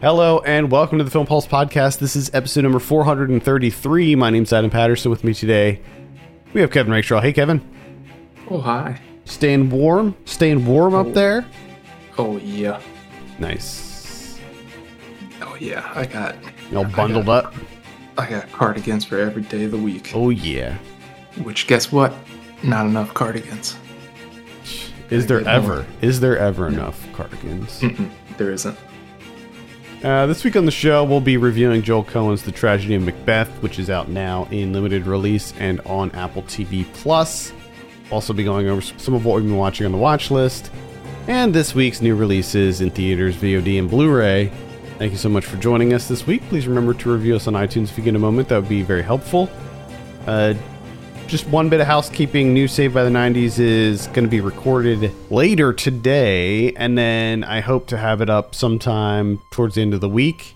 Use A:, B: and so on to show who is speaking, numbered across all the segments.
A: Hello and welcome to the Film Pulse podcast. This is episode number 433. My name's Adam Patterson. With me today, we have Kevin Rakestraw. Hey, Kevin.
B: Oh, hi.
A: Staying warm? Staying warm up oh. there?
B: Oh, yeah.
A: Nice.
B: Oh, yeah. I got.
A: You All bundled
B: I got,
A: up?
B: I got cardigans for every day of the week.
A: Oh, yeah.
B: Which, guess what? Not enough cardigans.
A: Is there
B: get more.
A: ever, is there ever enough cardigans?
B: Mm-mm, there isn't.
A: Uh, this week on the show, we'll be reviewing Joel Coen's The Tragedy of Macbeth, which is out now in limited release and on Apple TV Plus. Also, be going over some of what we've been watching on the watch list, and this week's new releases in theaters, VOD, and Blu-ray. Thank you so much for joining us this week. Please remember to review us on iTunes if you get a moment. That would be very helpful. Uh, just one bit of housekeeping. New Save by the 90s is going to be recorded later today, and then I hope to have it up sometime towards the end of the week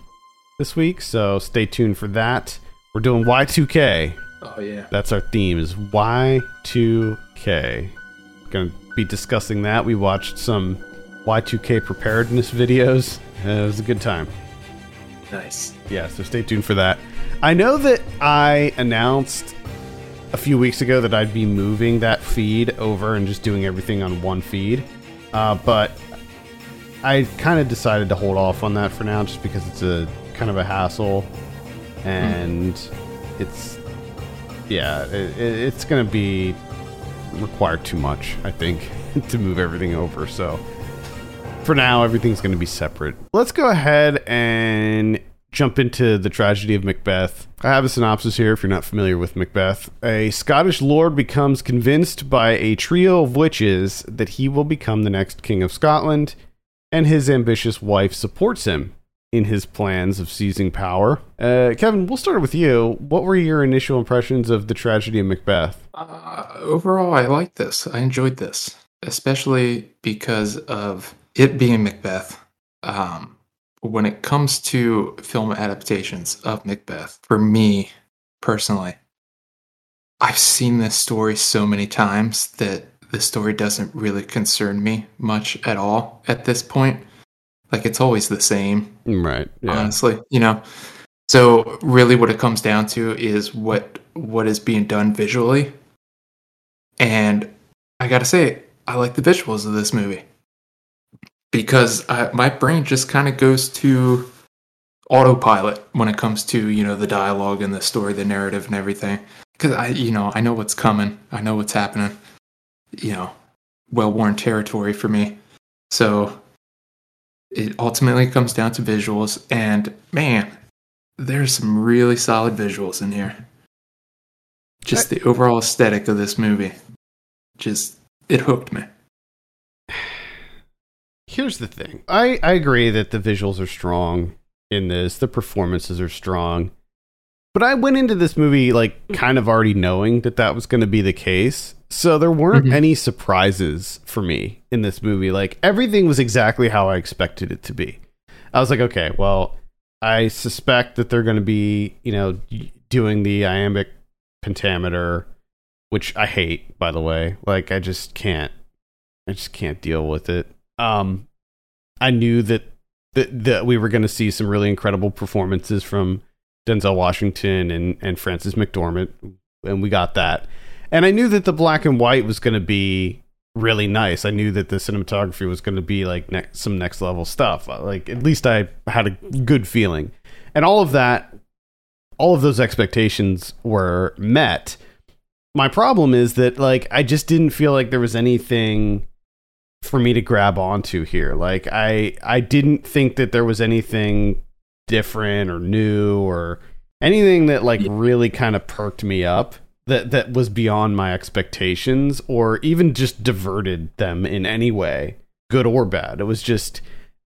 A: this week. So stay tuned for that. We're doing Y2K.
B: Oh, yeah.
A: That's our theme is Y2K. Going to be discussing that. We watched some Y2K preparedness videos. Uh, it was a good time
B: Nice.
A: yeah, so stay tuned for that. I know that I announced a few weeks ago that I'd be moving that feed over and just doing everything on one feed, uh, but I kind of decided to hold off on that for now, just because it's a kind of a hassle, and it's yeah, it, it- it's gonna be require too much, I think, to move everything over. So for now, everything's going to be separate. Let's go ahead and jump into the tragedy of Macbeth. I have a synopsis here if you're not familiar with Macbeth. A Scottish lord becomes convinced by a trio of witches that he will become the next king of Scotland, and his ambitious wife supports him in his plans of seizing power. Uh, Kevin, we'll start with you. What were your initial impressions of the tragedy of Macbeth?
B: Uh, overall, I like this. I enjoyed this, especially because of it being Macbeth. Um, when it comes to film adaptations of Macbeth, for me personally, I've seen this story so many times that the story doesn't really concern me much at all at this point. Like it's always the same mm,
A: Right. Yeah.
B: honestly you know so really what it comes down to is what what is being done visually and i gotta say i like the visuals of this movie because I, my brain just kind of goes to autopilot when it comes to you know the dialogue and the story the narrative and everything. Because i you know i know what's coming. I know what's happening you know well-worn territory for me. So it ultimately comes down to visuals and man there's some really solid visuals in here. Just the overall aesthetic of this movie. Just it hooked me
A: Here's the thing. I, I agree that the visuals are strong in this, the performances are strong. But I went into this movie like kind of already knowing that that was going to be the case. So there weren't
B: Mhm.
A: any surprises for me in this movie. Like everything was exactly how I expected it to be. I was like, okay, well, I suspect that they're going to be, you know, doing the iambic pentameter, which I hate, by the way. Like I just can't I just can't deal with it. Um, I knew that that, that we were going to see some really incredible performances from Denzel Washington and and Frances McDormand, and we got that. And I knew that the black and white was going to be really nice. I knew that the cinematography was going to be like some next level stuff. Uh, Like at least I had a good feeling, and all of that, all of those expectations were met. My problem is that like I just didn't feel like there was anything for me to grab onto here. Like I I didn't think that there was anything different or new or anything that like really kind of perked me up that that was beyond my expectations or even just diverted them in any way, good or bad. It was just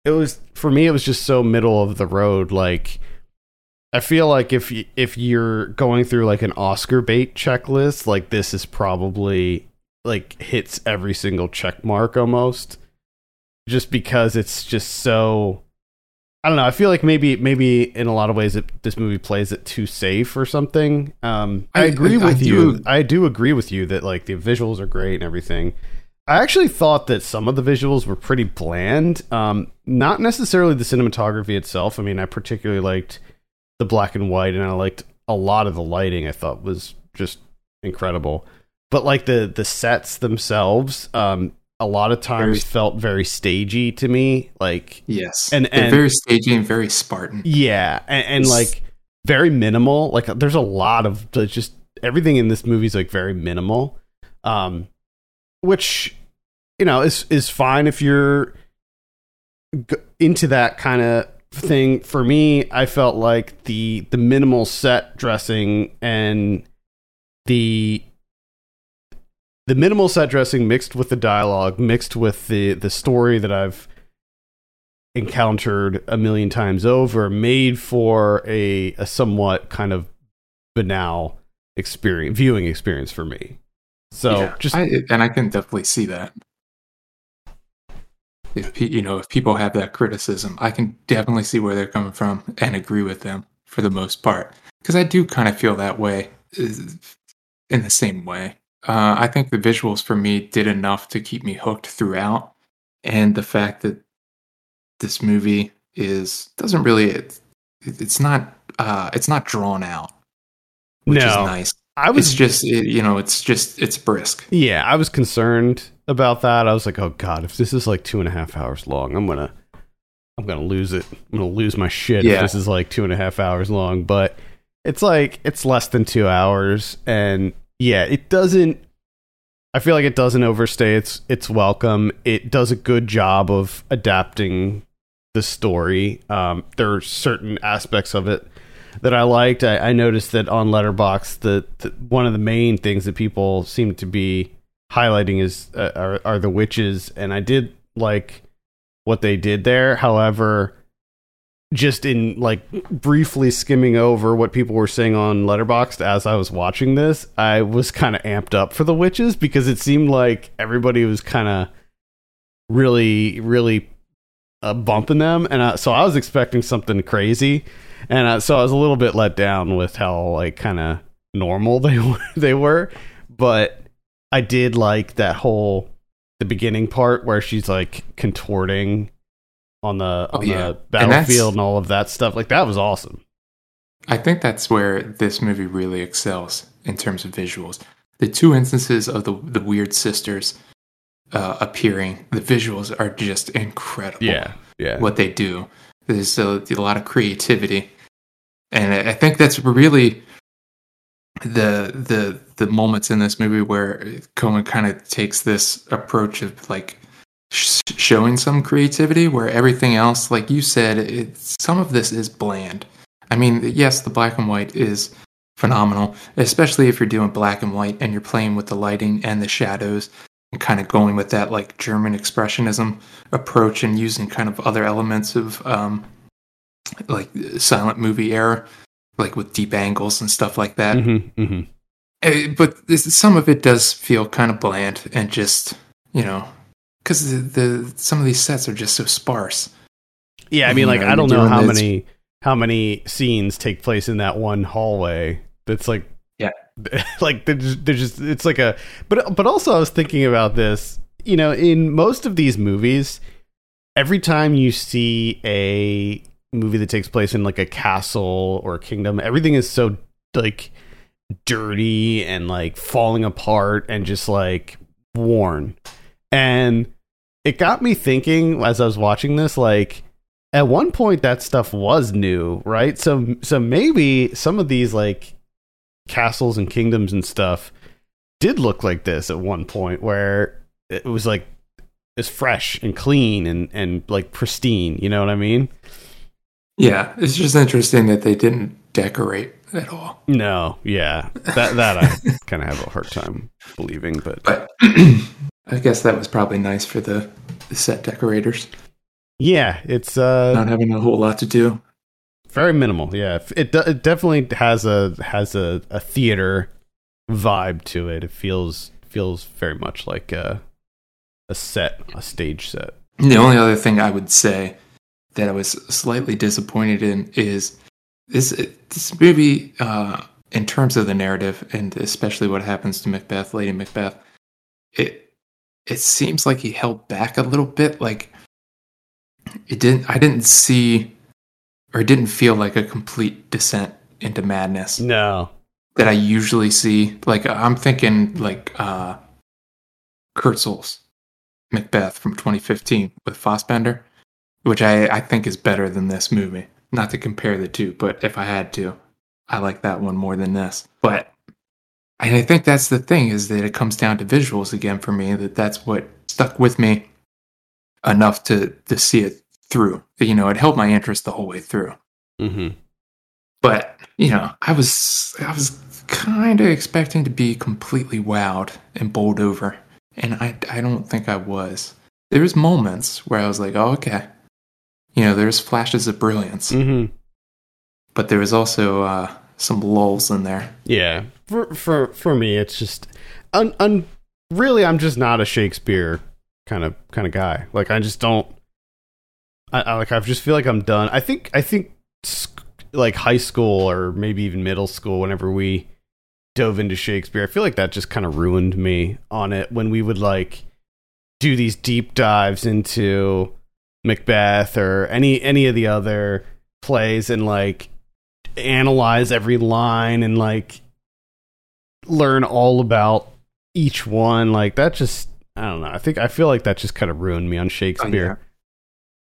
A: it was for me it was just so middle of the road like I feel like if if you're going through like an Oscar bait checklist, like this is probably like hits every single check mark almost just because it's just so I don't know. I feel like maybe maybe in a lot of ways it, this movie plays it too safe or something. Um, I,
B: I-
A: agree
B: I
A: with
B: do-
A: you. I do agree with you that like the visuals are great and everything. I actually thought that some of the visuals were pretty bland. Um, not necessarily the cinematography itself. I mean, I particularly liked the black and white, and I liked a lot of the lighting. I thought was just incredible. But like the the sets themselves, um, a lot of times very, felt very stagey to me. Like
B: yes, and and very stagey and very Spartan.
A: Yeah, and, and like very minimal. Like there's a lot of just everything in this movie is like very minimal. Um, which you know is is fine if you're into that kind of thing. For me, I felt like the the minimal set dressing and the the minimal set dressing mixed with the dialogue mixed with the the story that I've encountered a million times over made for a a somewhat kind of banal experience viewing experience for me so yeah, just
B: I, and I can definitely see that. If you know, if people have that criticism, I can definitely see where they're coming from and agree with them for the most part. Because I do kind of feel that way in the same way. Uh, I think the visuals for me did enough to keep me hooked throughout, and the fact that this movie is doesn't really it, it's not uh, it's not drawn out, which no. is nice. I was it's just you know it's just it's brisk.
A: Yeah, I was concerned about that. I was like, oh god, if this is like two and a half hours long, I'm gonna I'm gonna lose it. I'm gonna lose my shit yeah. if this is like two and a half hours long. But it's like it's less than two hours, and yeah, it doesn't. I feel like it doesn't overstay its its welcome. It does a good job of adapting the story. Um, there are certain aspects of it that I liked. I, I noticed that on Letterboxd, that the, one of the main things that people seem to be highlighting is uh, are, are the witches, and I did like what they did there. However, just in like briefly skimming over what people were saying on Letterboxd as I was watching this, I was kind of amped up for the witches because it seemed like everybody was kind of really, really uh, bumping them, and uh, so I was expecting something crazy and uh, so I was a little bit let down with how like kind of normal they they were, but I did like that whole the beginning part where she's like contorting on the oh, on yeah. the battlefield and, and all of that stuff. Like that was awesome.
B: I think that's where this movie really excels in terms of visuals. The two instances of the the weird sisters uh, appearing, the visuals are just incredible.
A: Yeah, yeah.
B: What they do, there's a, a lot of creativity and I think that's really the the the moments in this movie where Coen kind of takes this approach of like sh- showing some creativity, where everything else, like you said, it, some of this is bland. I mean, yes, the black and white is phenomenal, especially if you're doing black and white and you're playing with the lighting and the shadows and kind of going with that like German expressionism approach and using kind of other elements of um, like silent movie era, like with deep angles and stuff like that. Mm-hmm, mm-hmm. Eh, but this, some of it does feel kind of bland and just you know because the, the, some of these sets are just so sparse.
A: Yeah, I mean, like know, I don't know how many how many scenes take place in that one hallway. That's like
B: yeah,
A: like they're just, they're just it's like a but but also I was thinking about this. You know, in most of these movies, every time you see a movie that takes place in like a castle or a kingdom, everything is so like dirty and like falling apart and just like worn. And it got me thinking as I was watching this, like at one point that stuff was new, right? So so maybe some of these like castles and kingdoms and stuff did look like this at one point where it was like it's fresh and clean and and like pristine, you know what I mean?
B: Yeah, it's just interesting that they didn't decorate at all.
A: No, yeah, that that I kind of have a hard time believing, but
B: but I guess that was probably nice for the, the set decorators.
A: Yeah, it's uh
B: not having a whole lot to do.
A: Very minimal. Yeah, it it definitely has a has a, a theater vibe to it. It feels feels very much like a a set, a stage set.
B: The only other thing I would say that I was slightly disappointed in is this this movie uh, in terms of the narrative and especially what happens to Macbeth, Lady Macbeth. It it seems like he held back a little bit. Like it didn't. I didn't see, or it didn't feel like a complete descent into madness
A: No.
B: that I usually see. Like I'm thinking like uh Kurzel's Macbeth from 2015 with Fassbender, which I I think is better than this movie. Not to compare the two, but if I had to, I like that one more than this. But and I think that's the thing is that it comes down to visuals again for me. That that's what stuck with me enough to to see it through. You know, it held my interest the whole way through.
A: Hmm
B: but you know i was i was kind of expecting to be completely wowed and bowled over. And i i don't think i was. There was moments where i was like oh okay. You know there's flashes of brilliance.
A: Hmm
B: but there was also uh some lulls in there.
A: Yeah. For for for me, it's just un, un really I'm just not a Shakespeare kind of kind of guy. Like I just don't. I, I like I just feel like I'm done. I think I think sc- like high school or maybe even middle school, whenever we dove into Shakespeare, I feel like that just kind of ruined me on it when we would like do these deep dives into Macbeth or any any of the other plays and like analyze every line and like learn all about each one like that just i don't know i think i feel like that just kind of ruined me on shakespeare.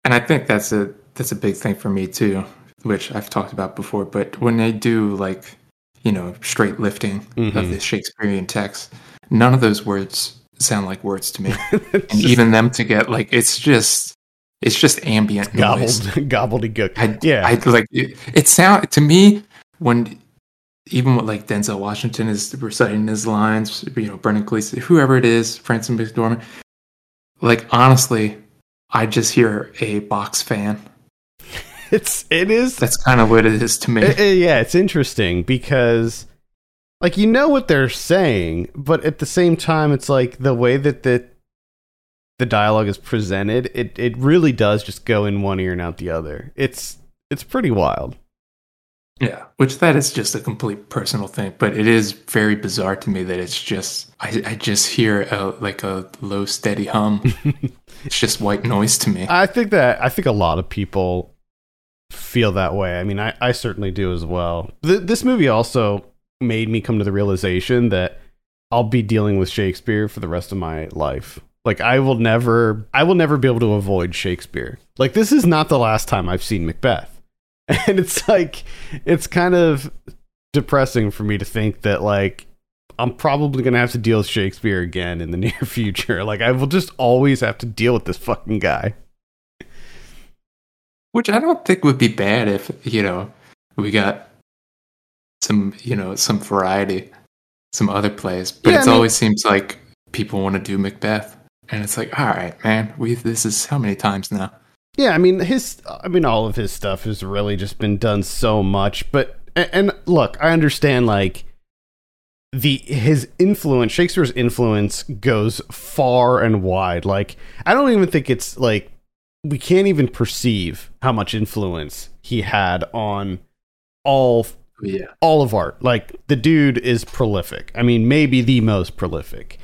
B: And i think that's a that's a big thing for me too which i've talked about before but when they do like you know straight lifting of
A: Mhm.
B: the shakespearean text none of those words sound like words to me. And
A: just
B: even them to get like it's just it's just ambient noise.
A: gobbled gobbledygook.
B: I,
A: yeah.
B: I like it, it sound to me when even what like Denzel Washington is reciting his lines, you know, Brendan Gleeson, whoever it is, Frances McDormand. Like honestly, I just hear a box fan.
A: it's it is
B: That's kind of what it is to me.
A: Uh, uh, yeah, it's interesting because like you know what they're saying, but at the same time it's like the way that the the dialogue is presented, it it really does just go in one ear and out the other. It's it's pretty wild.
B: Yeah, which that is just a complete personal thing, but it is very bizarre to me that it's just I, I just hear a, like a low steady hum. it's just white noise to me.
A: I think that I think a lot of people feel that way. I mean, I, I certainly do as well. Th- this movie also made me come to the realization that I'll be dealing with Shakespeare for the rest of my life. Like I will never I will never be able to avoid Shakespeare. Like this is not the last time I've seen Macbeth. And it's like it's kind of depressing for me to think that like I'm probably going to have to deal with Shakespeare again in the near future. Like I will just always have to deal with this fucking guy.
B: Which I don't think would be bad if, you know, we got some, you know, some variety, some other plays. But
A: Yeah,
B: it
A: I mean-
B: always seems like people want to do Macbeth. And it's like, all right, man, we this is how many times now?
A: Yeah, I mean his I mean all of his stuff has really just been done so much, but and, and look, I understand like the his influence, Shakespeare's influence goes far and wide. Like I don't even think it's like we can't even perceive how much influence he had on all oh,
B: Yeah.
A: all of art. Like the dude is prolific. I mean, maybe the most prolific.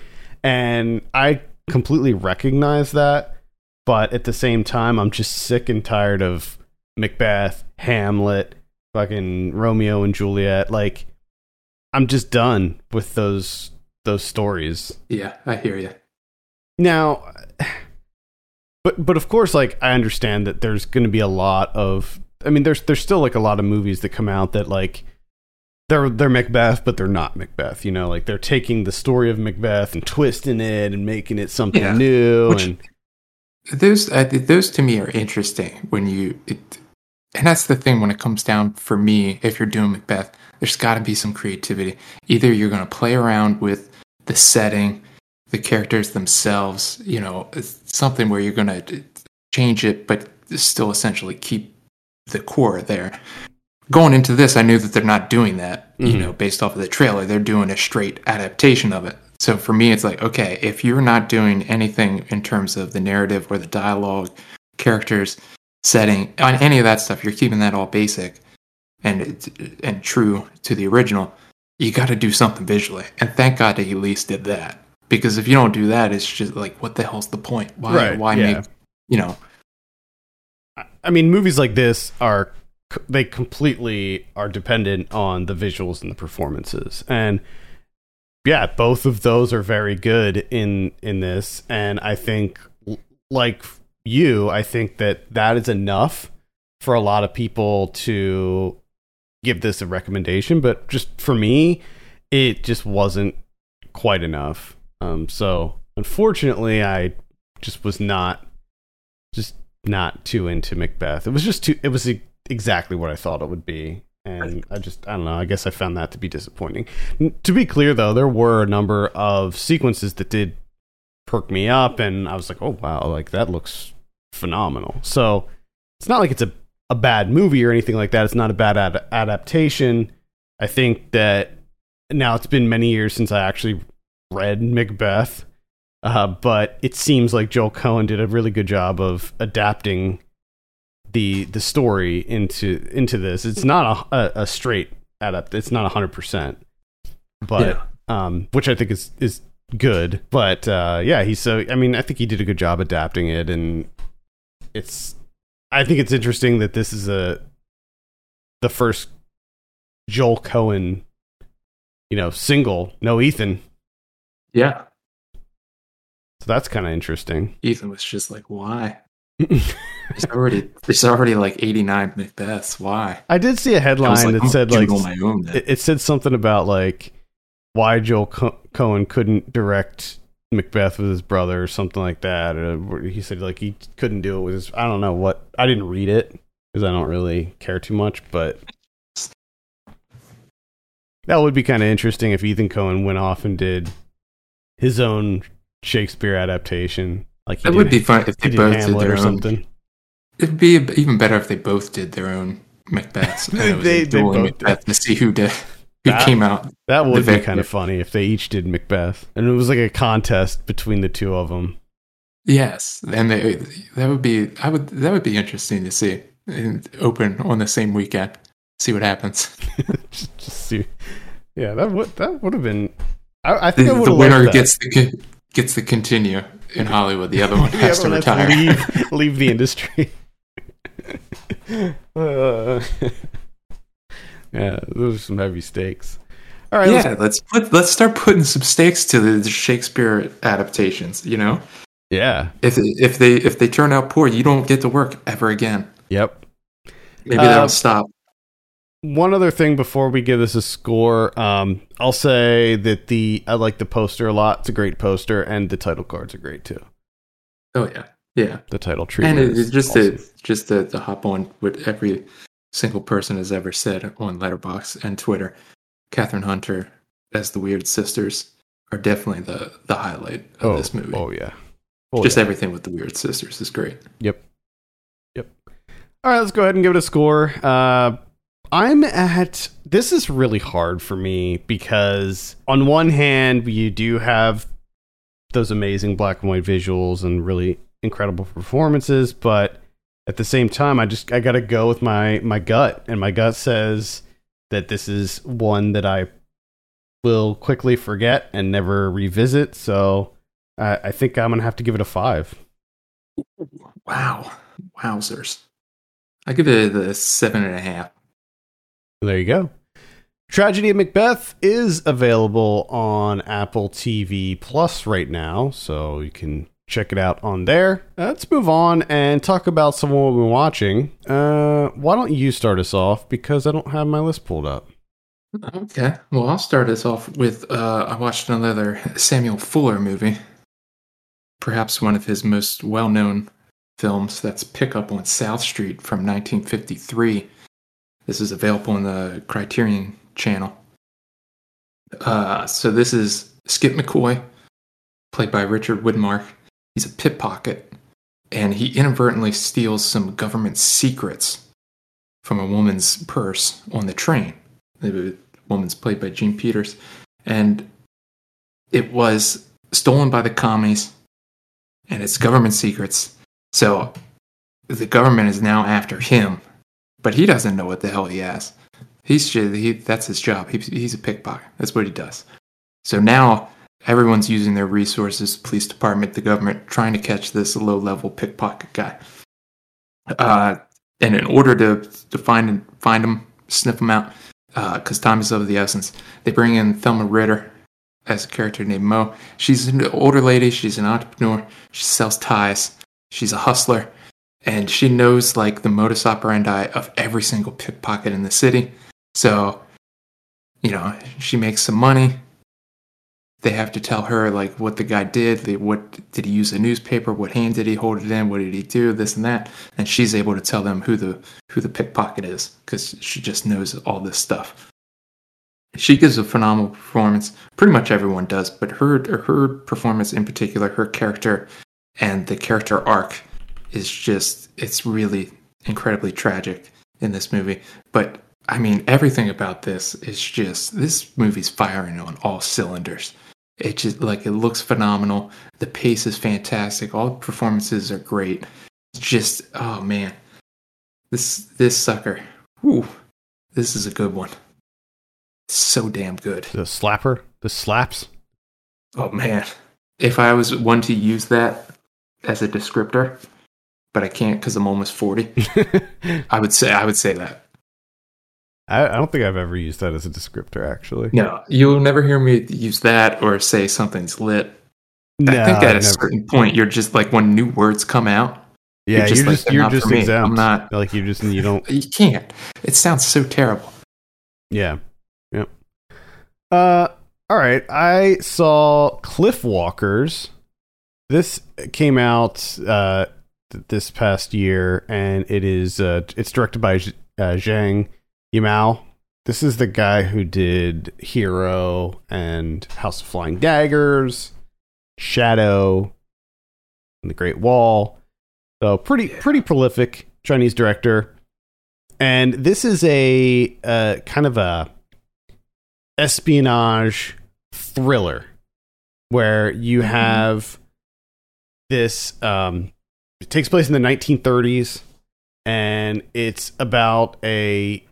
A: And I completely recognize that, but at the same time I'm just sick and tired of Macbeth, Hamlet, fucking Romeo and Juliet. Like I'm just done with those those stories.
B: Yeah, I hear you.
A: Now, but but of course, like I understand that there's going to be a lot of. I mean, there's there's still like a lot of movies that come out that like they're they're Macbeth, but they're not Macbeth. You know, like they're taking the story of Macbeth and twisting it and making it something
B: Yeah.
A: new.
B: Which-
A: and
B: Those uh, those to me are interesting when you it, and that's the thing when it comes down for me if you're doing Macbeth there's got to be some creativity. Either you're going to play around with the setting the characters themselves you know something where you're going to change it but still essentially keep the core there. Going into this I knew that they're not doing that you
A: Mhm.
B: know based off of the trailer. They're doing a straight adaptation of it so for me it's like okay if you're not doing anything in terms of the narrative or the dialogue characters setting on any of that stuff you're keeping that all basic and and true to the original you got to do something visually and thank god that he at least did that because if you don't do that, it's just like, what the hell's the point? Why?
A: Right,
B: why
A: yeah.
B: make you know?
A: I mean, movies like this are they completely are dependent on the visuals and the performances, and yeah, both of those are very good in in this. And I think, like you, I think that that is enough for a lot of people to give this a recommendation. But just for me, it just wasn't quite enough. Um, so unfortunately, I just was not just not too into Macbeth. It was just too. It was exactly what I thought it would be, and I just I don't know. I guess I found that to be disappointing. To be clear, though, there were a number of sequences that did perk me up, and I was like, oh wow, like that looks phenomenal. So it's not like it's a a bad movie or anything like that. It's not a bad ad- adaptation. I think that now it's been many years since I actually read Macbeth. Uh, but it seems like Joel Coen did a really good job of adapting the the story into into this. It's not a, a, a straight adapt. It's not hundred percent, but um, which I think is is good. But uh, yeah, he's so. I mean, I think he did a good job adapting it, and it's. I think it's interesting that this is a the first Joel Coen, you know, single. No Ethan.
B: Yeah,
A: So that's kind of interesting.
B: Ethan was just like, why? There's already there's already like 89 Macbeths. Why?
A: I did see a headline
B: like,
A: that said like
B: own.
A: it, it said something about like why Joel Co- Coen couldn't direct Macbeth with his brother or something like that. Or he said like he couldn't do it with his. I don't know what. I didn't read it because I don't really care too much, but that would be kind of interesting if Ethan Coen went off and did his own Shakespeare adaptation. Like
B: That would be fun if
A: he
B: they both did their
A: or
B: own.
A: something.
B: It'd be even better if they both did their own Macbeths. and it was
A: They- they both did.
B: Macbeth to see who did who
A: That-
B: came out.
A: That would be kind of funny if they each did Macbeth, and it was like a contest between the two of them.
B: Yes, and they, that would be I would that would be interesting to see and open on the same weekend. See what happens.
A: just, just see, yeah, that would that would have been. I, I
B: The,
A: think I would
B: the winner gets the gets to continue in Hollywood. The other one
A: The
B: has to retire.
A: leave leave the industry. Uh, yeah, those are some heavy stakes. All right, let's-
B: yeah, let's put let's start putting some stakes to the Shakespeare adaptations. You know,
A: yeah,
B: if if they if they turn out poor, you don't get to work ever again.
A: yep.
B: Maybe
A: Uh,
B: that'll stop.
A: One other thing before we give this a score, um, I'll say that the I like the poster a lot. It's a great poster, and the title cards are great too.
B: Oh yeah, yeah.
A: The title
B: and
A: treatment
B: it,
A: is
B: it's just
A: awesome.
B: to just to, to hop on what every single person has ever said on Letterboxd and Twitter. Kathryn Hunter as the Weird Sisters are definitely the the highlight of
A: oh,
B: this movie.
A: Oh yeah, oh,
B: just
A: yeah.
B: everything with the Weird Sisters is great.
A: Yep. Yep. All right, let's go ahead and give it a score. Uh, I'm at. This is really hard for me because, on one hand, you do have those amazing black and white visuals and really incredible performances, but at the same time, I just I got to go with my my gut, and my gut says that this is one that I will quickly forget and never revisit. So I, I think I'm gonna have to give it a five.
B: Wow, wowzers! I give it a seven and a half.
A: There you go. Tragedy of Macbeth is available on Apple TV Plus right now, so you can check it out on there. Uh, let's move on and talk about some what we're watching. Uh, why don't you start us off because I don't have my list pulled up.
B: Okay, well I'll start us off with uh, I watched another Samuel Fuller movie, perhaps one of his most well-known films. That's Pickup on South Street from 1953. This is available on the Criterion Channel. Uh, so this is Skip McCoy, played by Richard Widmark. He's a pickpocket, and he inadvertently steals some government secrets from a woman's purse on the train. The woman's played by Jean Peters, and it was stolen by the commies, and it's government secrets. So the government is now after him, but he doesn't know what the hell he has. He's he that's his job. He, he's a pickpocket. That's what he does. So now everyone's using their resources, police department, the government, trying to catch this low level pickpocket guy. Uh, and in order to to find find him, sniff him out, because time is of the essence, they bring in Thelma Ritter as a character named Mo. She's an older lady. She's an entrepreneur. She sells ties. She's a hustler, and she knows like the modus operandi of every single pickpocket in the city. So, you know, she makes some money they have to tell her like what the guy did they, what did he use a newspaper what hand did he hold it in what did he do this and that and she's able to tell them who the who the pickpocket is because she just knows all this stuff. She gives a phenomenal performance. Pretty much everyone does but her her performance in particular her character and the character arc is just it's really incredibly tragic in this movie. But I mean, everything about this is just this movie's firing on all cylinders. It just like it looks phenomenal. The pace is fantastic. All the performances are great. It's just oh man, this this sucker. Whew, this is a good one. So damn good.
A: The slapper, the slaps.
B: Oh man, if I was one to use that as a descriptor, but I can't because I'm almost forty. I would say I would say that.
A: I, I, don't think I've ever used that as a descriptor, actually.
B: No, you'll never hear me use that or say something's lit. No, I think at a never. certain point, you're just like when new words come out.
A: Yeah, you're just you're just, you're just exempt. I'm not like you just you don't.
B: You can't. It sounds so terrible.
A: Yeah. Yep. Uh. All right. I saw Cliff Walkers. This came out uh this past year, and it is uh it's directed by uh, Zhang Yimou. This is the guy who did Hero and House of Flying Daggers, Shadow, and The Great Wall. So pretty pretty prolific Chinese director. And this is a uh, kind of a espionage thriller where you mm-hmm. have this um, it takes place in the 1930s and it's about a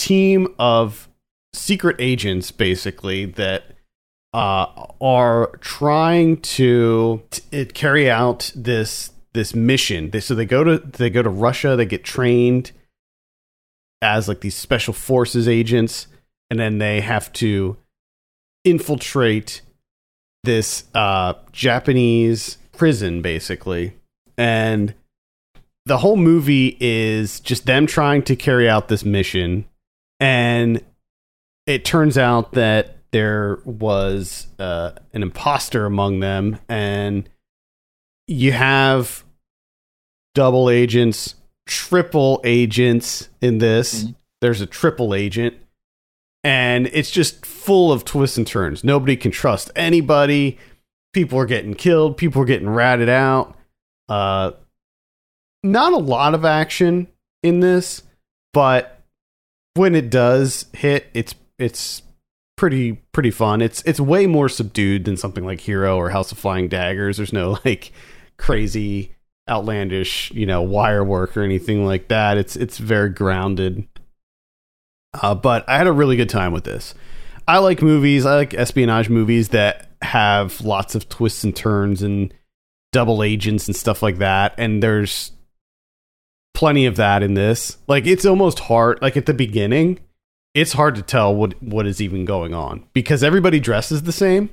A: team of secret agents basically that uh, are trying to t- carry out this this mission. They, so they go to they go to Russia. They get trained as like these special forces agents, and then they have to infiltrate this uh, Japanese prison, basically. And the whole movie is just them trying to carry out this mission and it turns out that there was uh, an imposter among them, and you have double agents, triple agents in this. Mm-hmm. There's a triple agent, and it's just full of twists and turns. Nobody can trust anybody. People are getting killed. People are getting ratted out. Uh, not a lot of action in this, but when it does hit, it's it's pretty pretty fun. It's it's way more subdued than something like Hero or House of Flying Daggers. There's no like crazy outlandish, you know, wire work or anything like that. It's it's very grounded. Uh, but I had a really good time with this. I like movies. I like espionage movies that have lots of twists and turns and double agents and stuff like that. And there's plenty of that in this. Like it's almost hard like at the beginning, it's hard to tell what what is even going on because everybody dresses the same.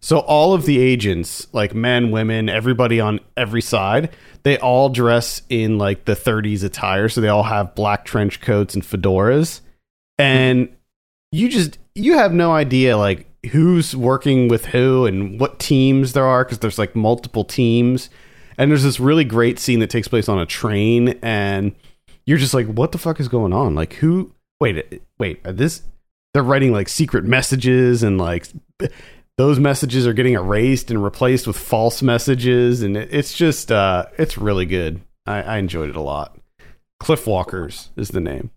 A: So all of the agents, like men, women, everybody on every side, they all dress in like the 30s attire, so they all have black trench coats and fedoras. And you just you have no idea like who's working with who and what teams there are because there's like multiple teams and there's this really great scene that takes place on a train, and you're just like, what the fuck is going on? Like, who? Wait, wait, this? They're writing like secret messages, and like those messages are getting erased and replaced with false messages, and it's just, uh, it's really good. I, I enjoyed it a lot. Cliff Walkers is the name.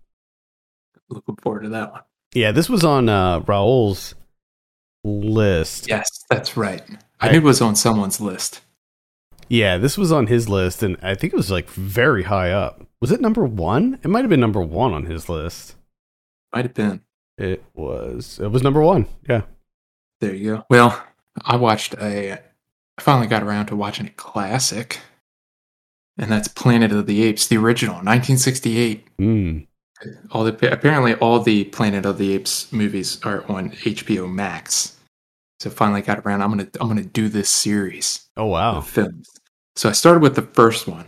B: Looking forward to that one.
A: Yeah, this was on uh, Raul's list.
B: Yes, that's right. I, I knew it was on someone's list.
A: Yeah, this was on his list, and I think it was like very high up. Was it number one? It might have been number one on his list.
B: Might have been.
A: It was. It was number one. Yeah.
B: There you go. Well, I watched a. I finally got around to watching a classic, and that's Planet of the Apes, the original, 1968.
A: Mm.
B: All the apparently all the Planet of the Apes movies are on HBO Max. So finally got around. I'm gonna I'm gonna do this series
A: Oh wow.
B: of films. So I started with the first one,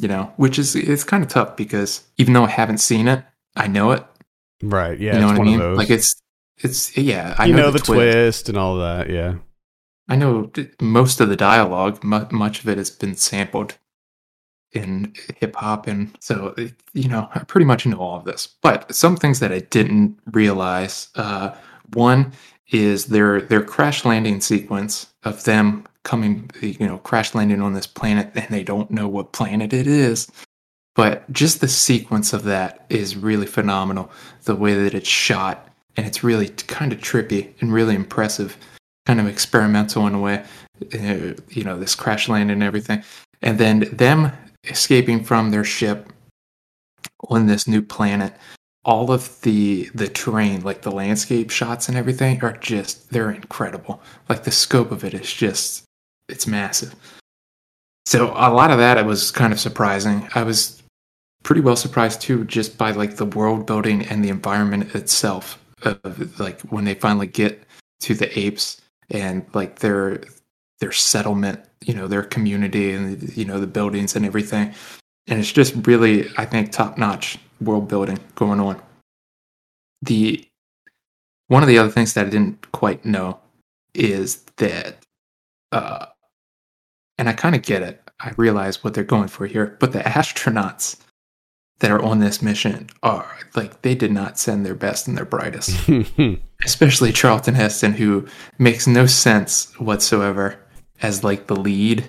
B: you know, which is it's kind of tough because even though I haven't seen it, I know it.
A: Right. Yeah.
B: you know
A: it's
B: what I mean? Like it's it's yeah. I
A: you
B: know,
A: know, the,
B: twist.
A: twist and all that. Yeah.
B: I know most of the dialogue. Mu- much of it has been sampled in hip hop, and so it- you know I pretty much know all of this. But some things that I didn't realize. Uh, one is their their crash landing sequence of them coming, you know, crash landing on this planet, and they don't know what planet it is. But just the sequence of that is really phenomenal. The way that it's shot, and it's really kind of trippy and really impressive kind of experimental in a way. Uh, you know, this crash landing and everything, and then them escaping from their ship on this new planet. All of the the terrain, like the landscape shots and everything, are just they're incredible. Like the scope of it is just it's massive. So a lot of that it was kind of surprising. I was pretty well surprised too, just by like the world building and the environment itself. Of like when they finally get to the apes and like their their settlement, you know, their community and you know the buildings and everything. And it's just really, I think, top notch world building going on. The one of the other things that I didn't quite know is that, uh, and I kind of get it. I realize what they're going for here, but the astronauts that are on this mission are like they did not send their best and their brightest especially Charlton Heston, who makes no sense whatsoever as like the lead.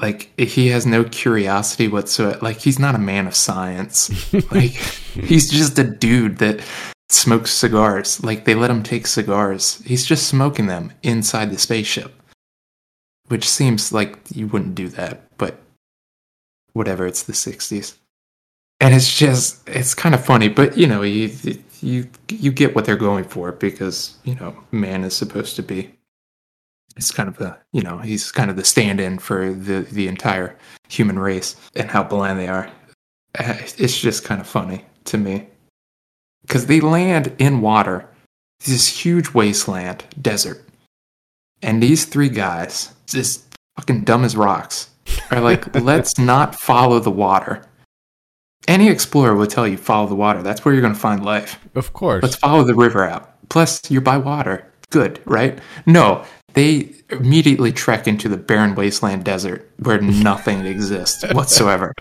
B: Like he has no curiosity whatsoever. Like he's not a man of science. like he's just a dude that smokes cigars. Like they let him take cigars. He's just smoking them inside the spaceship. Which seems like you wouldn't do that, but whatever, it's the 60s. And it's just it's kind of funny, but you know, you you you get what they're going for because, you know, man is supposed to be it's kind of the you know he's kind of the stand-in for the the entire human race and how bland they are Uh, it's just kind of funny to me because they land in water this huge wasteland desert and these three guys just fucking dumb as rocks are like let's not follow the water any explorer will tell you follow the water that's where you're going to find life
A: of course.
B: Let's follow the river out. Plus, you're by water. Good, right? No, they immediately trek into the barren wasteland desert where nothing exists whatsoever.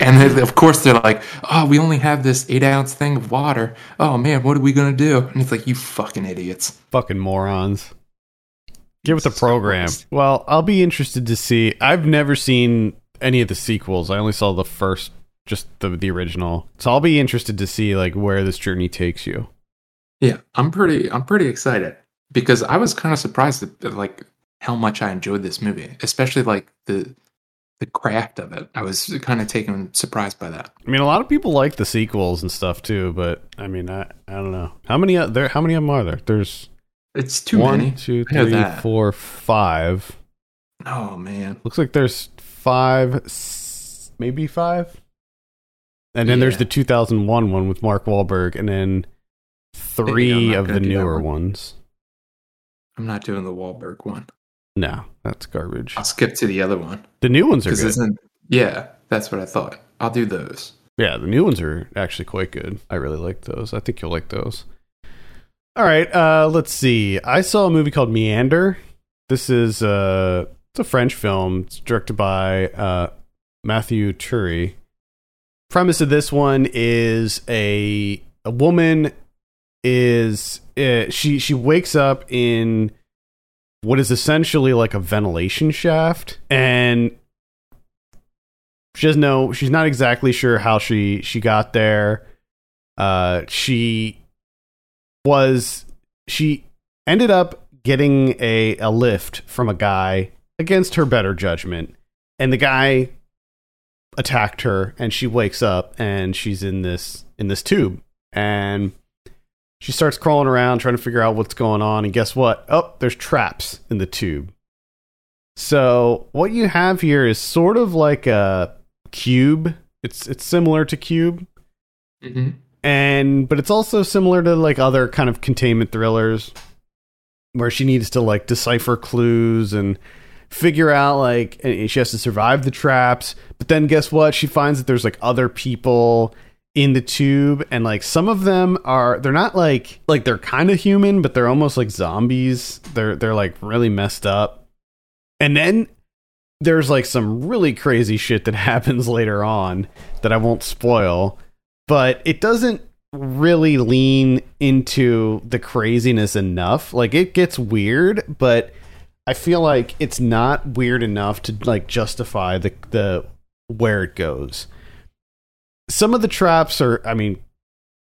B: And then, of course, they're like, oh, we only have this eight ounce thing of water. Oh, man, what are we going to do? And it's like, you fucking idiots.
A: Fucking morons. Get with the program. Well, I'll be interested to see. I've never seen any of the sequels. I only saw the first, just the the original. So I'll be interested to see like where this journey takes you.
B: Yeah, I'm pretty, I'm pretty excited because I was kind of surprised at like how much I enjoyed this movie, especially like the the craft of it. I was kind of taken surprised by that.
A: I mean, a lot of people like the sequels and stuff too, but I mean, I I don't know how many uh, there. How many of them are there? There's
B: It's too
A: one,
B: many.
A: two, three, four, five.
B: Oh man.
A: Looks like there's five, maybe five. And then there's the 2001 one with Mark Wahlberg, and then three of the
B: gonna do that
A: newer
B: one.
A: ones.
B: I'm not doing the Wahlberg one.
A: No, that's garbage.
B: I'll skip to the other one
A: The new ones are good.
B: isn't yeah, that's what I thought. I'll do those.
A: Yeah, the new ones are actually quite good. I really like those. I think you'll like those. All right, uh, let's see. I saw a movie called Meander. This is uh, it's a French film. It's directed by uh, Mathieu Turi. Premise of this one is a a woman is uh, she she wakes up in what is essentially like a ventilation shaft and she doesn't know she's not exactly sure how she she got there. Uh she was she ended up getting a a lift from a guy against her better judgment and the guy attacked her and she wakes up and she's in this in this tube. And She starts crawling around trying to figure out what's going on, and guess what? Oh, there's traps in the tube. So what you have here is sort of like a cube. It's it's similar to cube,
B: Mm-hmm.
A: and but it's also similar to like other kind of containment thrillers where she needs to like decipher clues and figure out like and she has to survive the traps but then guess what she finds that there's like other people in the tube and like some of them are they're not like like they're kind of human but they're almost like zombies they're they're like really messed up and then there's like some really crazy shit that happens later on that I won't spoil but it doesn't really lean into the craziness enough. Like it gets weird, but I feel like it's not weird enough to like justify the the where it goes. Some of the traps are I mean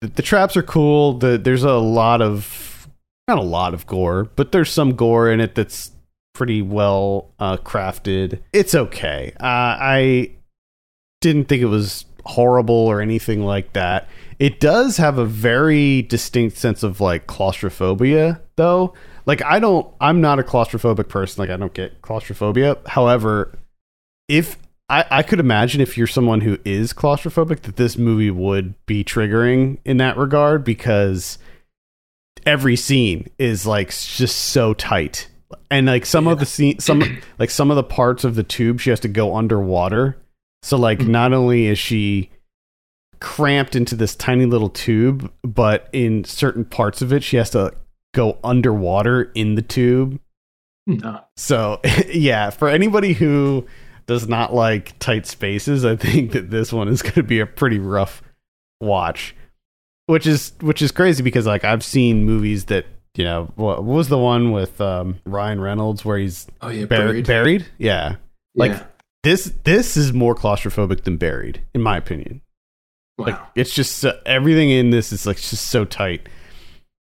A: the, the traps are cool. The there's a lot of not a lot of gore, but there's some gore in it that's pretty well uh, crafted. It's okay. Uh, I didn't think it was horrible or anything like that. It does have a very distinct sense of like claustrophobia though. Like I don't I'm not a claustrophobic person, like I don't get claustrophobia. However, if I, I could imagine if you're someone who is claustrophobic that this movie would be triggering in that regard because every scene is like just so tight. And like some of the scene some like some of the parts of the tube she has to go underwater. So like
B: Mhm.
A: not only is she cramped into this tiny little tube, but in certain parts of it she has to go underwater in the tube.
B: No.
A: So yeah, for anybody who does not like tight spaces, I think that this one is going to be a pretty rough watch. Which is which is crazy because like I've seen movies that you know what, was the one with um, Ryan Reynolds where he's
B: Oh yeah,
A: bur-
B: buried.
A: buried? Yeah, like
B: yeah.
A: this this is more claustrophobic than buried in my opinion.
B: Wow.
A: Like it's just so, everything in this is like just so tight.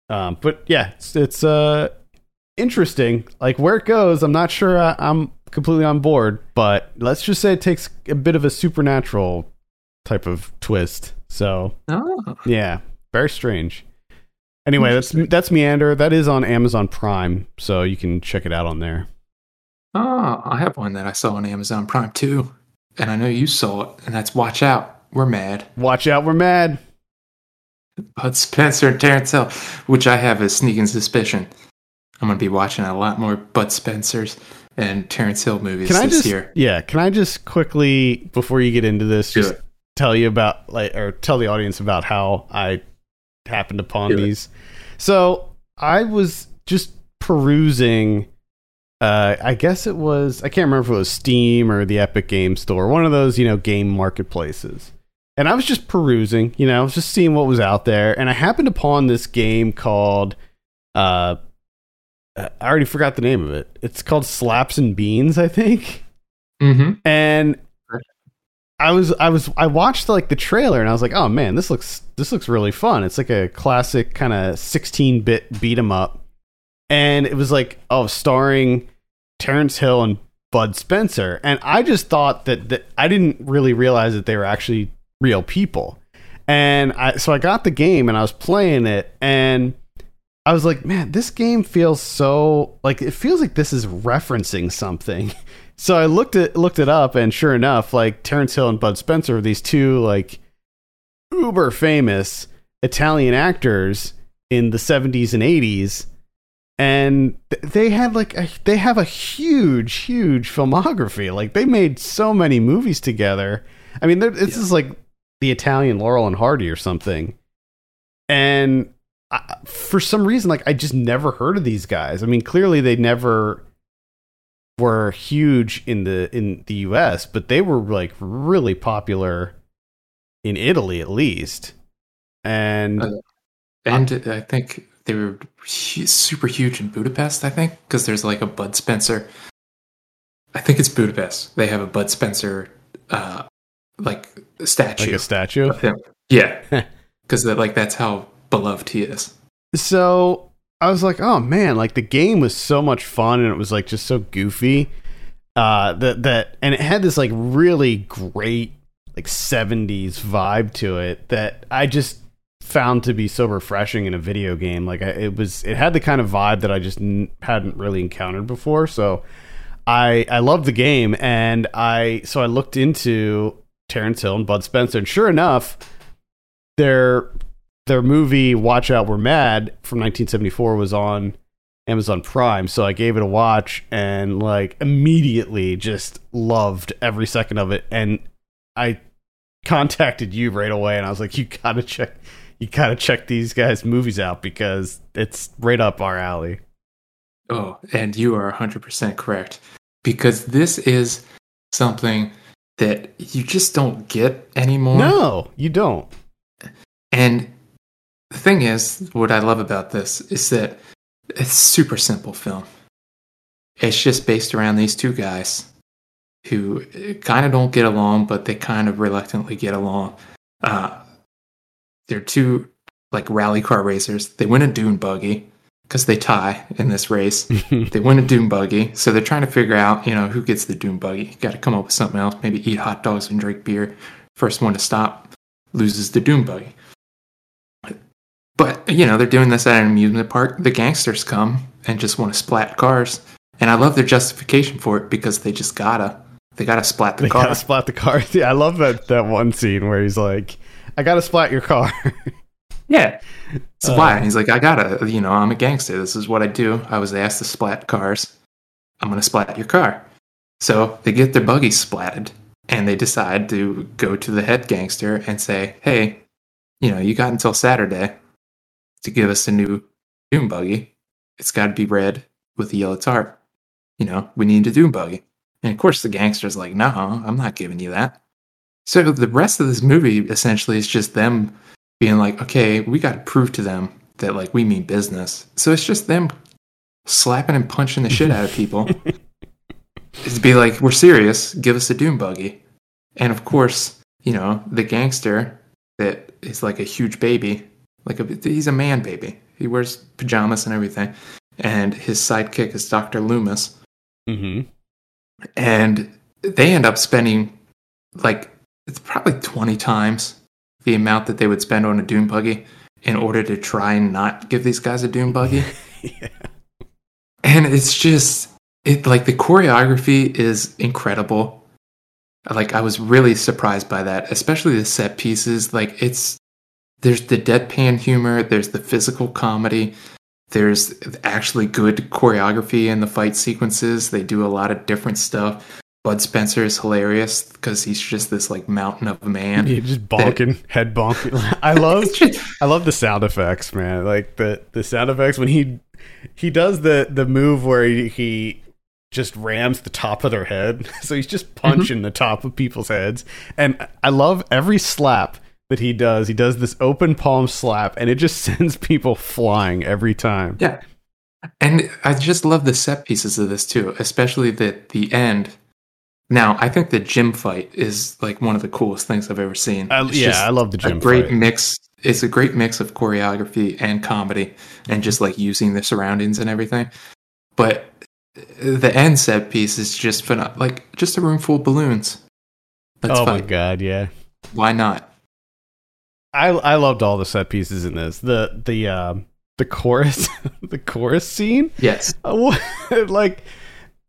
A: Um, but yeah, it's, it's uh interesting. Like where it goes, I'm not sure I, I'm completely on board. But let's just say it takes a bit of a supernatural type of twist. So
B: oh.
A: yeah, very strange. Anyway, that's that's Meander. That is on Amazon Prime, so you can check it out on there.
B: oh, I have one that I saw on Amazon Prime too, and I know you saw it, and that's Watch Out. We're mad.
A: Watch out, we're mad.
B: Bud Spencer and Terence Hill, which I have a sneaking suspicion. I'm gonna be watching a lot more Bud Spencers and Terence Hill movies
A: Can I
B: this
A: just
B: year.
A: yeah? Can I just quickly before you get into this,
B: Do
A: just
B: it.
A: tell you about like or tell the audience about how I happened upon
B: Do it.
A: these. So I was just perusing. Uh, I guess it was I can't remember if it was Steam or the Epic Game Store, one of those you know game marketplaces. And I was just perusing, you know, I was just seeing what was out there, and I happened upon this game called. Uh, I already forgot the name of it. It's called Slaps and Beans, I think
B: Mm-hmm.
A: and I was I was I watched like the trailer and I was like, oh man, this looks this looks really fun. It's like a classic kind of 16 bit beat 'em up, and it was like oh, starring Terence Hill and Bud Spencer, and I just thought that that I didn't really realize that they were actually real people, and I so I got the game and I was playing it and. I was like, man, this game feels so like it feels like this is referencing something. So I looked it looked it up, and sure enough, like Terence Hill and Bud Spencer are these two like uber famous Italian actors in the 70s and 80s, and they had like a, they have a huge, huge filmography. Like they made so many movies together. I mean, this
B: Yeah.
A: is like the Italian Laurel and Hardy or something, and. I, for some reason, like I just never heard of these guys. I mean, clearly they never were huge in the in the US, but they were like really popular in Italy at least. And
B: Uh, And I think they were super huge in Budapest, I think, because there's like a Bud Spencer. I think it's Budapest. They have a Bud Spencer, uh, like statue.
A: like a statue.
B: Yeah, because that like that's how beloved he is.
A: So I was like, oh man, like the game was so much fun and it was like just so goofy. Uh that that and it had this like really great like 70s vibe to it that I just found to be so refreshing in a video game. Like it was, it had the kind of vibe that I just n- hadn't really encountered before. So I I loved the game, and I so I looked into Terence Hill and Bud Spencer, and sure enough, their their movie Watch Out We're Mad from 1974 was on Amazon Prime, so I gave it a watch and like immediately just loved every second of it and I contacted you right away and I was like you got to check you got to check these guys movies out because it's right up our alley.
B: Oh, and you are 100% correct because this is something that you just don't get anymore.
A: No, you don't.
B: And the thing is, what I love about this is that it's super simple film. It's just based around these two guys who kind of don't get along, but they kind of reluctantly get along. Uh, they're two like rally car racers. They win a dune buggy because they tie in this race. they win a dune buggy, so they're trying to figure out, you know, who gets the dune buggy. Got to come up with something else. Maybe eat hot dogs and drink beer. First one to stop loses the dune buggy. But you know, they're doing this at an amusement park. The gangsters come and just want to splat cars, and I love their justification for it because they just gotta. They gotta splat the
A: They
B: car.
A: gotta splat the car. Yeah, I love that that one scene where he's like, "I gotta splat your car."
B: Yeah. So
A: Uh,
B: why? And he's like, I gotta, you know, I'm a gangster. This is what I do. I was asked to splat cars. I'm gonna splat your car. So they get their buggies splatted and they decide to go to the head gangster and say, Hey, you know, you got until Saturday to give us a new dune buggy. It's gotta be red with a yellow tarp. You know, we need a dune buggy. And of course the gangster's like, No, I'm not giving you that. So the rest of this movie essentially is just them being like, okay, we got to prove to them that like we mean business. So it's just them slapping and punching the shit out of people. to be like, we're serious. Give us a dune buggy. And of course, you know the gangster that is like a huge baby, like a, he's a man baby. He wears pajamas and everything. And his sidekick is Doctor Loomis
A: mm-hmm.
B: and they end up spending like it's probably 20 times the amount that they would spend on a dune buggy in order to try and not give these guys a dune buggy
A: yeah.
B: and it's just it like the choreography is incredible like i was really surprised by that especially the set pieces like it's there's the deadpan humor there's the physical comedy there's actually good choreography in the fight sequences they do a lot of different stuff bud spencer is hilarious because he's just this like mountain of a man
A: He just bonking, head bonking. I love, I love the sound effects, man. Like the the sound effects when he he does the the move where he, he just rams the top of their head. So he's just mm-hmm. punching the top of people's heads, and I love every slap that he does. He does this open palm slap, and it just sends people flying every time.
B: Yeah. And I just love the set pieces of this too, especially the the end. Now, I think the gym fight is like one of the coolest things I've ever seen. It's
A: yeah, I love the gym.
B: a great
A: fight.
B: mix. It's a great mix of choreography and comedy and just like using the surroundings and everything. But the end set piece is just phen- like just a room full of balloons. Let's
A: oh my god, yeah.
B: Why not?
A: I I loved all the set pieces in this. The the um the chorus the chorus scene.
B: Yes.
A: Uh, like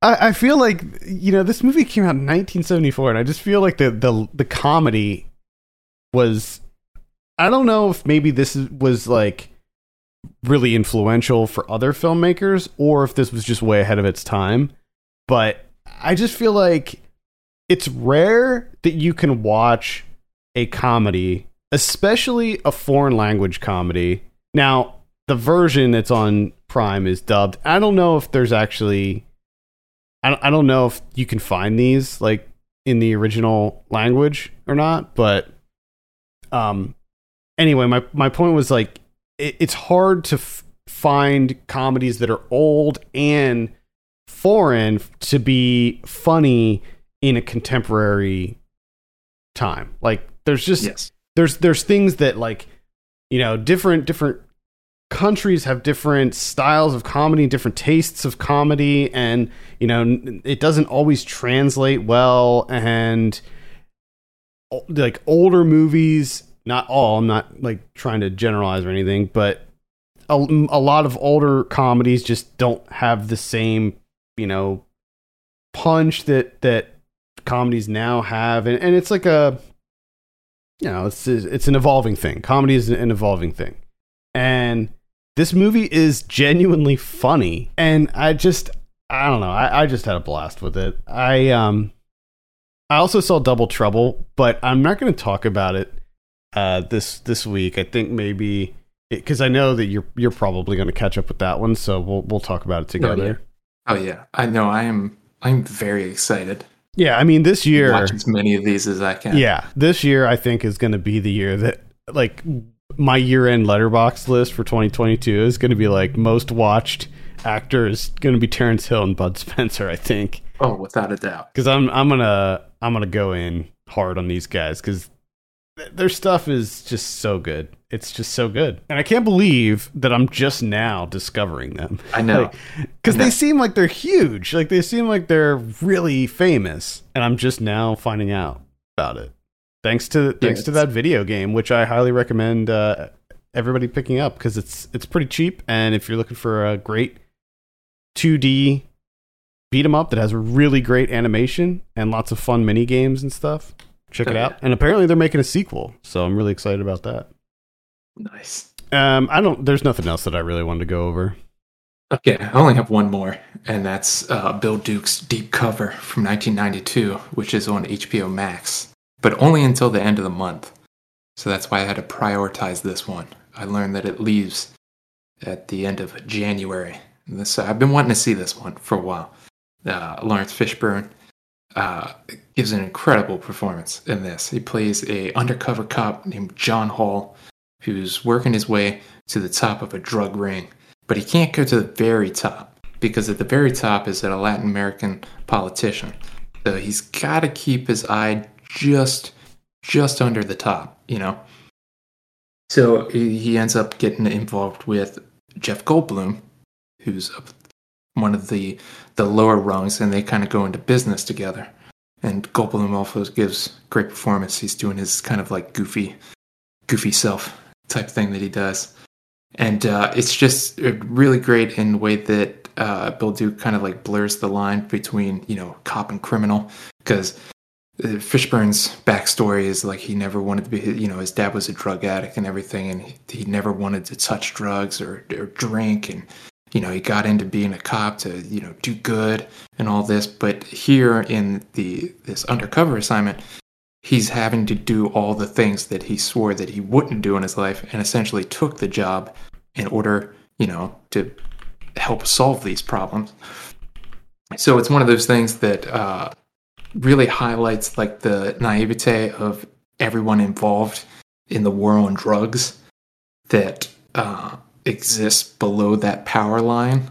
A: I, I feel like you know this movie came out in 1974 and I just feel like the the the comedy was I don't know if maybe this was like really influential for other filmmakers or if this was just way ahead of its time but I just feel like it's rare that you can watch a comedy especially a foreign language comedy now the version that's on Prime is dubbed. I don't know if there's actually. I don't, know if you can find these like in the original language or not, but um, anyway, my my point was like it, it's hard to f- find comedies that are old and foreign to be funny in a contemporary time. Like there's just
B: Yes.
A: There's there's things that like you know different different countries have different styles of comedy different tastes of comedy and you know it doesn't always translate well and like older movies not all. I'm not like trying to generalize or anything, but a, a lot of older comedies just don't have the same, you know, punch that that comedies now have, and, and it's like a, you know, it's it's an evolving thing. Comedy is an evolving thing, and this movie is genuinely funny, and I just I don't know, I, I just had a blast with it. I um. I also saw Double Trouble, but I'm not going to talk about it uh, this this week. I think maybe because I know that you're you're probably going to catch up with that one, so we'll we'll talk about it together.
B: Oh yeah. oh yeah, I know. I am. I'm very excited.
A: Yeah, I mean this year,
B: Watch as many of these as I can.
A: yeah, this year I think is going to be the year that like my year end Letterboxd list for 2022 is going to be like most watched actor is going to be Terence Hill and Bud Spencer. I think
B: Oh, without a doubt.
A: because I'm I'm gonna I'm gonna go in hard on these guys because their stuff is just so good. It's just so good, and I can't believe that I'm just now discovering them.
B: I know.
A: because they seem like they're huge. Like they seem like they're really famous, and I'm just now finding out about it. Thanks to thanks to that video game, which I highly recommend uh, everybody picking up because it's it's pretty cheap, and if you're looking for a great 2D beat 'em up that has really great animation and lots of fun mini games and stuff, check
B: Oh,
A: it
B: yeah.
A: out. And apparently they're making a sequel, so I'm really excited about that.
B: nice.
A: Um, I don't. There's nothing else that I really wanted to go over.
B: Okay, I only have one more, and that's uh, Bill Duke's Deep Cover from 1992, which is on HBO Max, but only until the end of the month. So that's why I had to prioritize this one. I learned that it leaves at the end of January. And This I've been wanting to see this one for a while. Uh, Laurence Fishburne uh, gives an incredible performance in this. He plays a undercover cop named John Hull, who's working his way to the top of a drug ring but he can't go to the very top because at the very top is a Latin American politician. So he's got to keep his eye just just under the top, you know. So he ends up getting involved with Jeff Goldblum, who's one of the the lower rungs, and they kind of go into business together. And Goldblum also gives great performance. He's doing his kind of like goofy, goofy self type thing that he does and uh, it's just uh, really great in the way that uh, Bill Duke kind of like blurs the line between you know cop and criminal because Fishburne's backstory is like he never wanted to be you know his dad was a drug addict and everything and he, he never wanted to touch drugs or, or drink and you know he got into being a cop to you know do good and all this but here in the this undercover assignment he's having to do all the things that he swore that he wouldn't do in his life and essentially took the job in order, you know, to help solve these problems. So it's one of those things that uh, really highlights like the naivete of everyone involved in the war on drugs that uh, exists below that power line,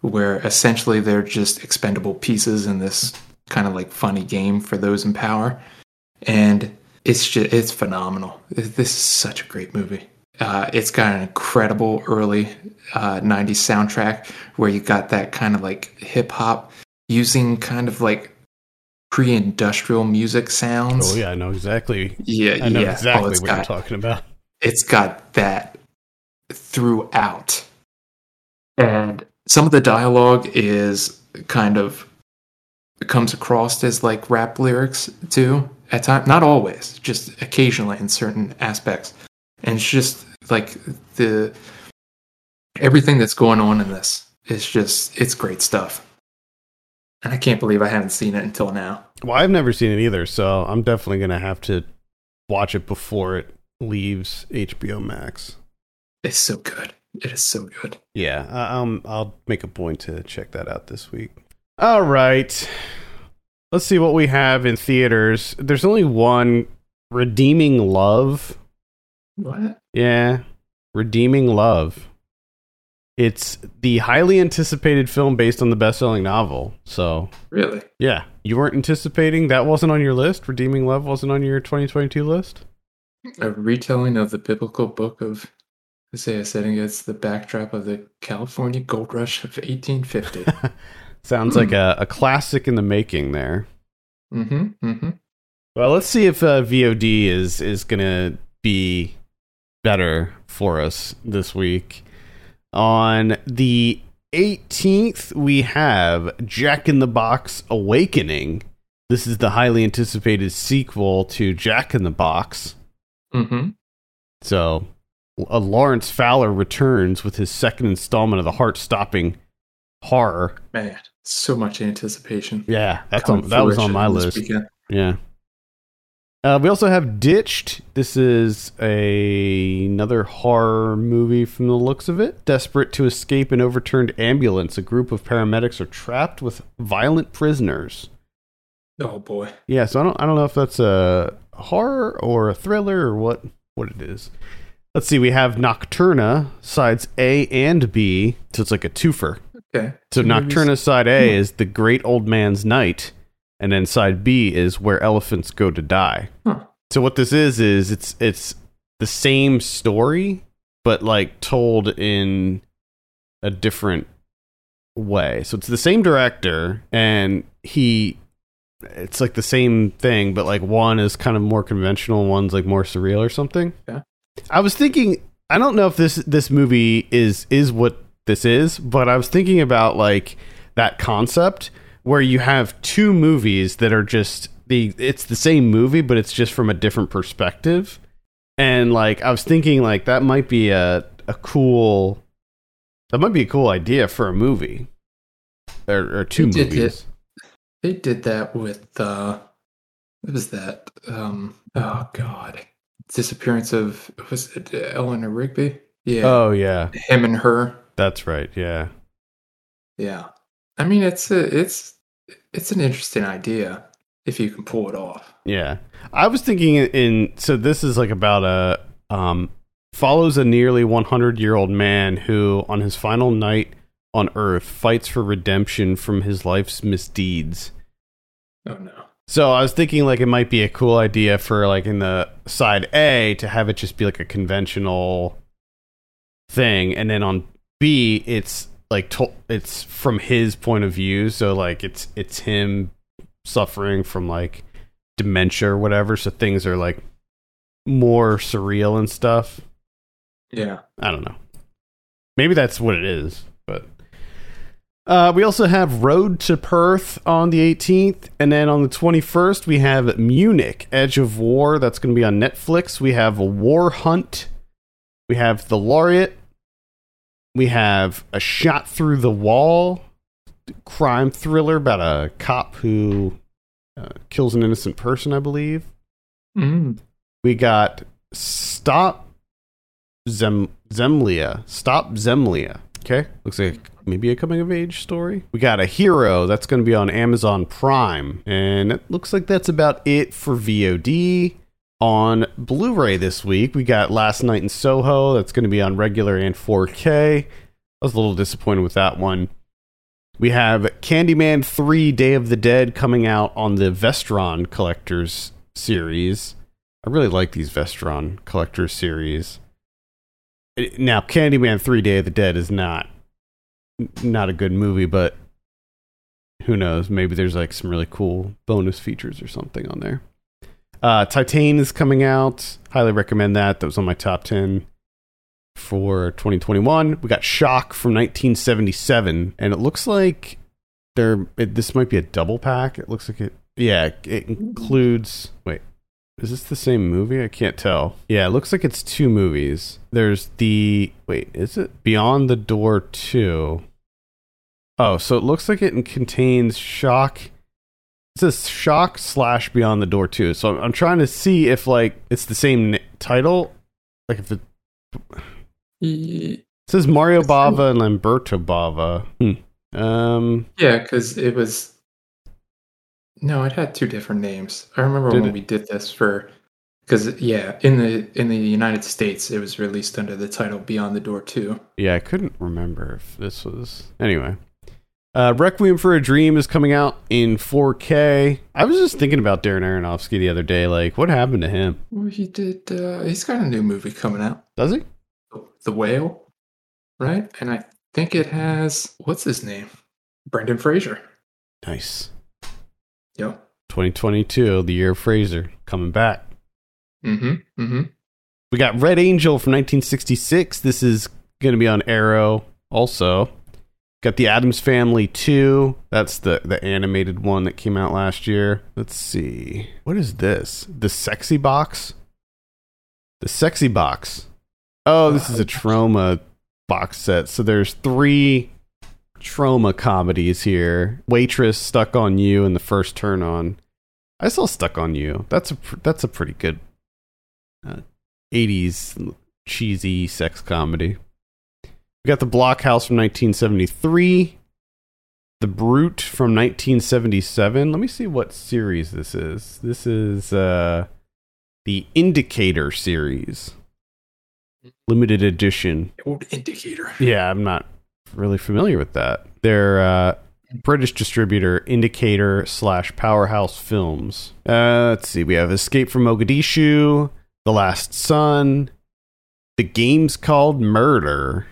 B: where essentially they're just expendable pieces in this kind of like funny game for those in power and it's just it's phenomenal. This is such a great movie. Uh, it's got an incredible early uh, '90s soundtrack where you got that kind of like hip hop using kind of like pre-industrial music sounds.
A: Oh yeah, I know exactly.
B: yeah,
A: I know
B: yeah.
A: exactly
B: oh,
A: what
B: got,
A: you're talking about.
B: It's got that throughout, and some of the dialogue is kind of comes across as like rap lyrics too at times not always just occasionally in certain aspects. And it's just like the everything that's going on in this is just it's great stuff. And i can't believe i haven't seen it until now.
A: Well, I've never seen it either, so I'm definitely gonna have to watch it before it leaves HBO Max.
B: It's so good it is so good
A: Yeah, um, I'll make a point to check that out this week. All right, let's see what we have in theaters. There's only one, Redeeming Love.
B: what
A: Yeah, Redeeming Love. It's the highly anticipated film based on the best-selling novel. So,
B: really
A: yeah, you weren't anticipating that wasn't on your list. Redeeming Love wasn't on your 2022 list.
B: a retelling of the biblical book of Isaiah setting against the backdrop of the California gold rush of 1850.
A: Sounds like a, a classic in the making there.
B: mm-hmm, mm-hmm.
A: Well, let's see if uh, VOD is is gonna be better for us this week. On the 18th, we have Jack in the Box Awakening. This is the highly anticipated sequel to Jack in the Box.
B: Mm-hmm.
A: So, uh, Lawrence Fowler returns with his second installment of the heart-stopping horror.
B: Man, so much anticipation.
A: Yeah, that's on, that was on my list.
B: weekend.
A: Yeah. Uh, we also have Ditched. This is a, another horror movie from the looks of it. Desperate to escape an overturned ambulance, a group of paramedics are trapped with violent prisoners.
B: Oh boy.
A: Yeah, so I don't I don't know if that's a horror or a thriller or what what it is. Let's see. We have Nocturna sides A and B, so it's like a twofer.
B: Okay.
A: So
B: Two movies.
A: Nocturna side A
B: Hmm.
A: is the Great Old Man's Night, and then side B is Where Elephants Go to Die.
B: Huh.
A: So what this is is it's it's the same story, but like told in a different way. So it's the same director, and he it's like the same thing, but like one is kind of more conventional, one's like more surreal or something.
B: Yeah.
A: I was thinking I don't know if this this movie is is what this is, but I was thinking about like that concept where you have two movies that are just the it's the same movie but it's just from a different perspective. And like I was thinking like that might be a a cool that might be a cool idea for a movie. Or, or two
B: They did
A: movies.
B: They did that with uh what was that? Um oh god. Disappearance of was it Eleanor Rigby? Yeah.
A: Oh yeah.
B: Him and her.
A: That's right. Yeah.
B: Yeah. I mean it's a it's it's an interesting idea if you can pull it off.
A: Yeah. I was thinking in, so this is like about a um follows a nearly 100 year old man who on his final night on earth fights for redemption from his life's misdeeds.
B: Oh no.
A: So I was thinking like it might be a cool idea for like in the side A to have it just be like a conventional thing and then on B it's like to- it's from his point of view so like it's it's him suffering from like dementia or whatever so things are like more surreal and stuff.
B: Yeah.
A: I don't know. Maybe that's what it is, but uh, we also have Road to Perth on the 18th, and then on the 21st we have Munich: Edge of War. That's going to be on Netflix. We have War Hunt. We have The Laureate. We have a Shot Through the Wall, crime thriller about a cop who uh, kills an innocent person, I believe.
B: Mm.
A: We got Stop Zem Zemlia. Stop Zemlia. Okay. Looks like maybe a coming of age story. We got a hero that's going to be on Amazon Prime. And it looks like that's about it for VOD. On Blu ray this week, we got Last Night in Soho. That's going to be on regular and 4K. I was a little disappointed with that one. We have Candyman 3 Day of the Dead coming out on the Vestron Collectors series. I really like these Vestron Collectors series. Now, Candyman 3 Day of the Dead is not not a good movie, but who knows? Maybe there's like some really cool bonus features or something on there. Uh, Titan is coming out. Highly recommend that. That was on my top 10 for 2021. We got Shock from 1977, and it looks like there. This might be a double pack. It looks like it. Yeah, it includes. Wait, is this the same movie? I can't tell. Yeah, it looks like it's two movies. There's the wait, is it Beyond the Door two? Oh, so it looks like it contains Shock. It says Shock slash Beyond the Door two. So I'm, I'm trying to see if like it's the same n- title. Like if it, it says Mario. Bava and Lamberto Bava. Hmm. Um.
B: Yeah, because it was. No, it had two different names. I remember
A: Did
B: when
A: it?
B: we did this for, because yeah, in the in the United States, it was released under the title Beyond the Door Two.
A: Yeah, I couldn't remember if this was anyway. Uh, Requiem for a Dream is coming out in 4K. I was just thinking about Darren Aronofsky the other day. Like, what happened to him?
B: Well, he did. Uh, he's got a new movie coming out,
A: Does he?
B: The Whale, right? And I think it has what's his name, Brendan Fraser.
A: Nice.
B: Yep.
A: 2022, the year of Fraser, coming back.
B: Mm-hmm. Mm-hmm.
A: We got Red Angel from 1966. This is going to be on Arrow also. Got the Addams Family 2. That's the the animated one that came out last year. Let's see. What is this? The Sexy Box? The Sexy Box. Oh, this is a Troma box set. So there's three Troma comedies here. Waitress, Stuck on You, and The First Turn On. I saw Stuck on You. That's a pr- that's a pretty good uh, 80s cheesy sex comedy. We got The Blockhouse from 1973. The Brute from 1977. Let me see what series this is. This is uh the Indicator series. Limited edition.
B: Old indicator.
A: Yeah, I'm not really familiar with that. They're uh, British distributor Indicator slash Powerhouse Films. Uh, let's see. We have Escape from Mogadishu, The Last Sun, The Game's Called Murder,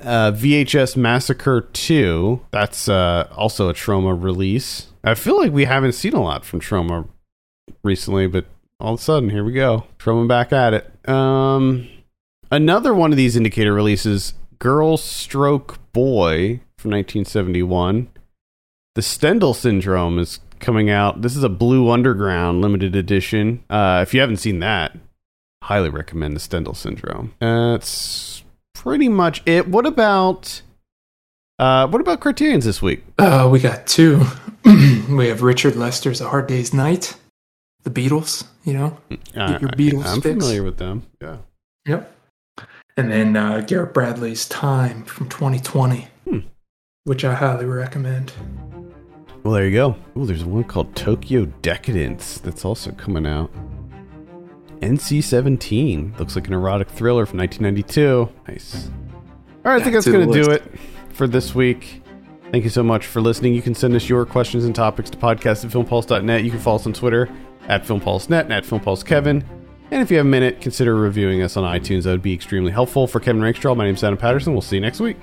A: uh, VHS Massacre 2. That's uh, also a Troma release. I feel like we haven't seen a lot from Troma recently, but all of a sudden, here we go. Troma back at it. Um, another one of these indicator releases Girl Stroke Boy from 1971. The Stendhal Syndrome is coming out. This is a Blue Underground limited edition. Uh, if you haven't seen that, highly recommend the Stendhal Syndrome. Uh, that's pretty much it. What about uh, what about Criterion's this week?
B: Uh, we got two. we have Richard Lester's A Hard Day's Night. The Beatles, you know?
A: Uh,
B: your Beatles
A: I'm
B: fix.
A: familiar with them. Yeah.
B: Yep. And then uh, Garrett Bradley's Time from 2020,
A: Hmm.
B: which I highly recommend.
A: Well, there you go. Oh, there's one called Tokyo Decadence that's also coming out. NC 17. Looks like an erotic thriller from 1992. Nice. All right, I think
B: Back
A: that's
B: to
A: going to do it for this week. Thank you so much for listening. You can send us your questions and topics to podcast at filmpulse.net. You can follow us on Twitter at filmpulsenet and at filmpulsekevin. And if you have a minute, consider reviewing us on iTunes. That would be extremely helpful. For Kevin Rakestraw, my name's Adam Patterson. We'll see you next week.